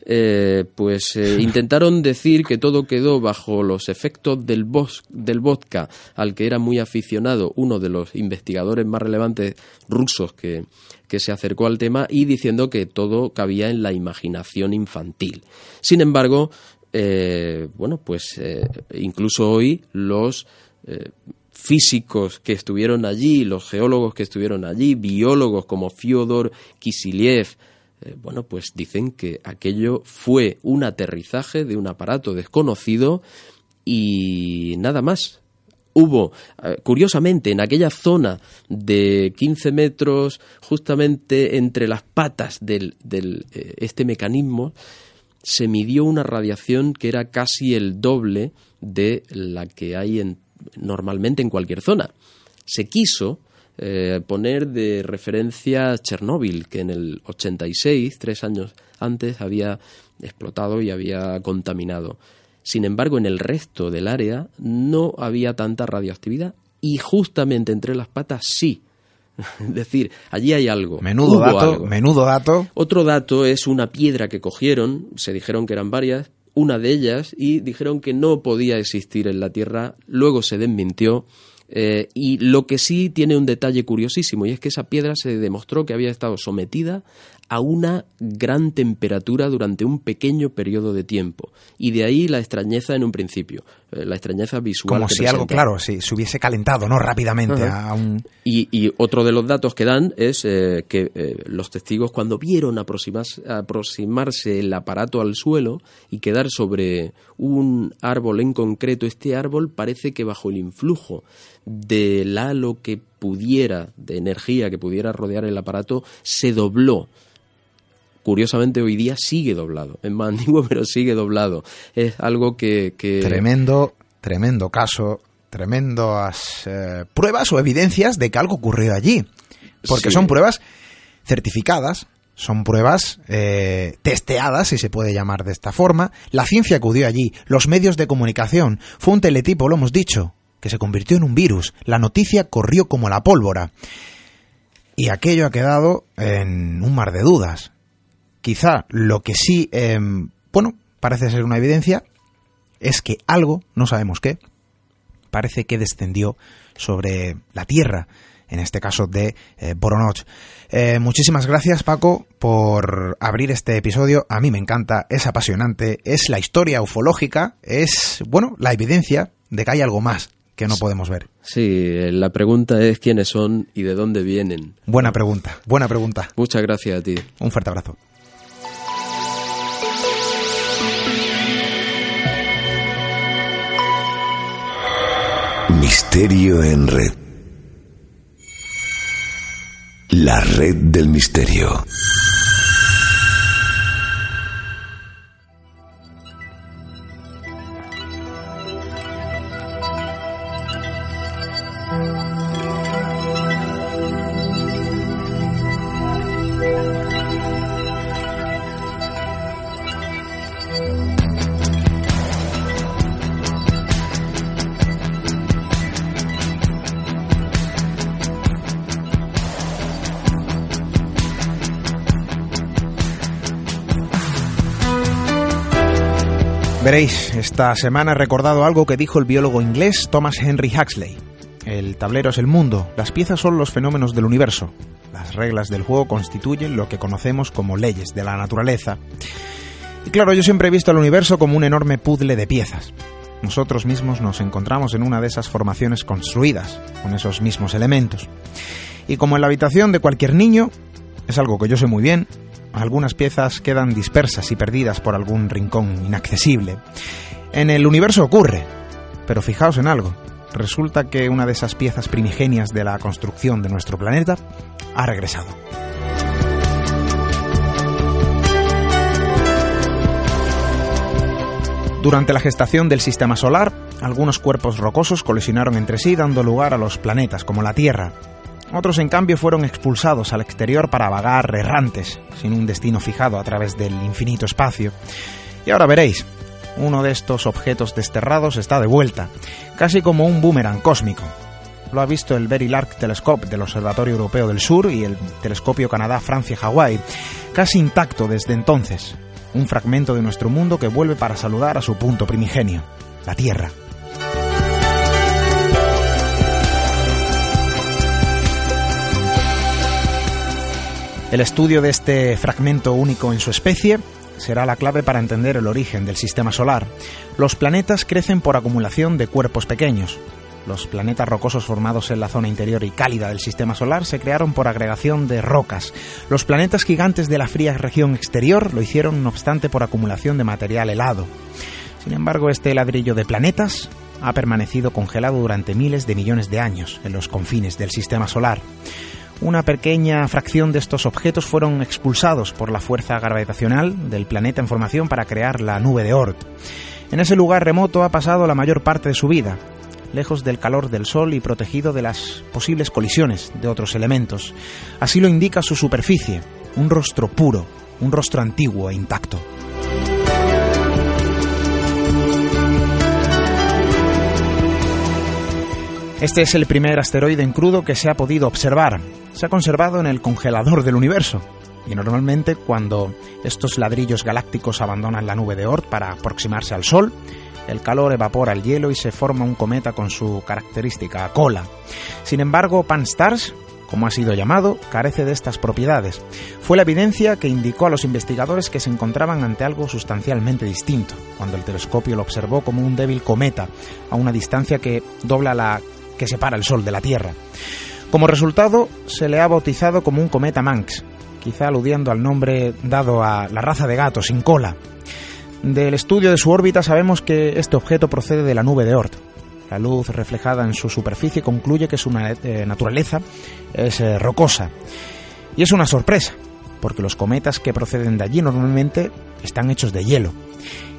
eh, pues eh, intentaron decir que todo quedó bajo los efectos del, del vodka, al que era muy aficionado uno de los investigadores más relevantes rusos que, que se acercó al tema y diciendo que todo cabía en la imaginación infantil. Sin embargo, eh, bueno, pues incluso hoy los físicos que estuvieron allí, los geólogos que estuvieron allí, biólogos como Fyodor Kisiliev, eh, bueno, pues dicen que aquello fue un aterrizaje de un aparato desconocido y nada más. Hubo, eh, curiosamente, en aquella zona de 15 metros, justamente entre las patas de del, eh, este mecanismo, se midió una radiación que era casi el doble de la que hay normalmente en cualquier zona. Se quiso eh, poner de referencia Chernóbil, que en el 86, tres años antes, había explotado y había contaminado. Sin embargo, en el resto del área no había tanta radioactividad y justamente entre las patas sí. Es decir, allí hay algo. Menudo dato, menudo dato. Otro dato es una piedra que cogieron, se dijeron que eran varias, una de ellas, y dijeron que no podía existir en la Tierra, luego se desmintió eh, y lo que sí tiene un detalle curiosísimo, y es que esa piedra se demostró que había estado sometida a una gran temperatura durante un pequeño periodo de tiempo. Y de ahí la extrañeza en un principio, eh, la extrañeza visual. Como si algo, claro, si se hubiese calentado, ¿no? Rápidamente y, otro de los datos que dan es eh, que los testigos cuando vieron aproximarse, aproximarse el aparato al suelo y quedar sobre un árbol en concreto, este árbol parece que bajo el influjo del halo que pudiera, de energía que pudiera rodear el aparato, se dobló curiosamente hoy día sigue doblado. Es más antiguo, pero sigue doblado. Es algo que... Tremendo, tremendo caso, tremendas eh, pruebas o evidencias de que algo ocurrió allí. Porque son pruebas certificadas, son pruebas eh, testeadas, si se puede llamar de esta forma. La ciencia acudió allí, los medios de comunicación. Fue un teletipo, lo hemos dicho, que se convirtió en un virus. La noticia corrió como la pólvora. Y aquello ha quedado en un mar de dudas. Quizá lo que sí, em, bueno, parece ser una evidencia es que algo, no sabemos qué, parece que descendió sobre la Tierra, en este caso de eh, Boronoch. Eh, muchísimas gracias Paco por abrir este episodio. A mí me encanta, es apasionante, es la historia ufológica, es, bueno, la evidencia de que hay algo más que no podemos ver. Sí, la pregunta es quiénes son y de dónde vienen. Buena pregunta, buena pregunta. Muchas gracias a ti. Un fuerte abrazo. Misterio en red. La red del misterio. Veréis, esta semana he recordado algo que dijo el biólogo inglés Thomas Henry Huxley. El tablero es el mundo, las piezas son los fenómenos del universo. Las reglas del juego constituyen lo que conocemos como leyes de la naturaleza. Y claro, yo siempre he visto el universo como un enorme puzzle de piezas. Nosotros mismos nos encontramos en una de esas formaciones construidas, con esos mismos elementos. Y como en la habitación de cualquier niño, es algo que yo sé muy bien, algunas piezas quedan dispersas y perdidas por algún rincón inaccesible. En el universo ocurre, pero fijaos en algo. Resulta que una de esas piezas primigenias de la construcción de nuestro planeta ha regresado. Durante la gestación del sistema solar, algunos cuerpos rocosos colisionaron entre sí dando lugar a los planetas como la Tierra, Otros, en cambio, fueron expulsados al exterior para vagar errantes, sin un destino fijado a través del infinito espacio. Y ahora veréis, uno de estos objetos desterrados está de vuelta, casi como un boomerang cósmico. Lo ha visto el Very Large Telescope del Observatorio Europeo del Sur y el Telescopio Canadá-Francia-Hawái, casi intacto desde entonces. Un fragmento de nuestro mundo que vuelve para saludar a su punto primigenio, la Tierra. El estudio de este fragmento único en su especie será la clave para entender el origen del sistema solar. Los planetas crecen por acumulación de cuerpos pequeños. Los planetas rocosos formados en la zona interior y cálida del sistema solar se crearon por agregación de rocas. Los planetas gigantes de la fría región exterior lo hicieron, no obstante, por acumulación de material helado. Sin embargo, este ladrillo de planetas ha permanecido congelado durante miles de millones de años en los confines del sistema solar una pequeña fracción de estos objetos fueron expulsados por la fuerza gravitacional del planeta en formación para crear la nube de Oort. En ese lugar remoto ha pasado la mayor parte de su vida, lejos del calor del Sol y protegido de las posibles colisiones de otros elementos. Así lo indica su superficie, un rostro puro, un rostro antiguo e intacto. Este es el primer asteroide en crudo que se ha podido observar. Se ha conservado en el congelador del universo. Y normalmente cuando estos ladrillos galácticos abandonan la nube de Oort para aproximarse al Sol, el calor evapora el hielo y se forma un cometa con su característica cola. Sin embargo, Pan-STARRS, como ha sido llamado, carece de estas propiedades. Fue la evidencia que indicó a los investigadores que se encontraban ante algo sustancialmente distinto, cuando el telescopio lo observó como un débil cometa, a una distancia que dobla la que separa el Sol de la Tierra. Como resultado, se le ha bautizado como un cometa Manx, quizá aludiendo al nombre dado a la raza de gato sin cola. Del estudio de su órbita sabemos que este objeto procede de la nube de Oort. La luz reflejada en su superficie concluye que su eh, naturaleza es eh, rocosa. Y es una sorpresa, porque los cometas que proceden de allí normalmente están hechos de hielo.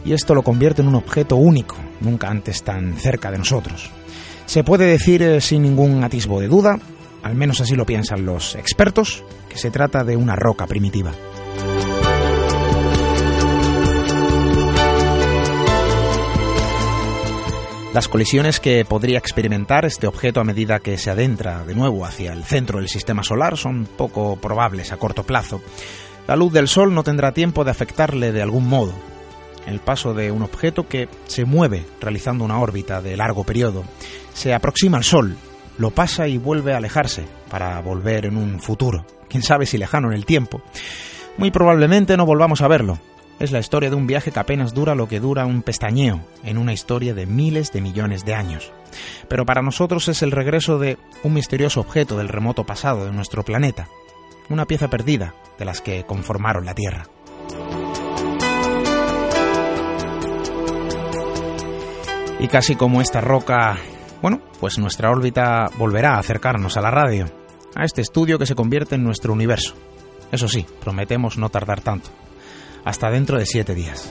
Y esto lo convierte en un objeto único, nunca antes tan cerca de nosotros. Se puede decir eh, sin ningún atisbo de duda, al menos así lo piensan los expertos, que se trata de una roca primitiva. Las colisiones que podría experimentar este objeto a medida que se adentra de nuevo hacia el centro del sistema solar son poco probables a corto plazo. La luz del Sol no tendrá tiempo de afectarle de algún modo, el paso de un objeto que se mueve realizando una órbita de largo periodo. Se aproxima al Sol, lo pasa y vuelve a alejarse para volver en un futuro, quién sabe si lejano en el tiempo. Muy probablemente no volvamos a verlo. Es la historia de un viaje que apenas dura lo que dura un pestañeo en una historia de miles de millones de años. Pero para nosotros es el regreso de un misterioso objeto del remoto pasado de nuestro planeta, una pieza perdida de las que conformaron la Tierra. Y casi como esta roca, bueno, pues nuestra órbita volverá a acercarnos a la radio, a este estudio que se convierte en nuestro universo. Eso sí, prometemos no tardar tanto. Hasta dentro de siete días.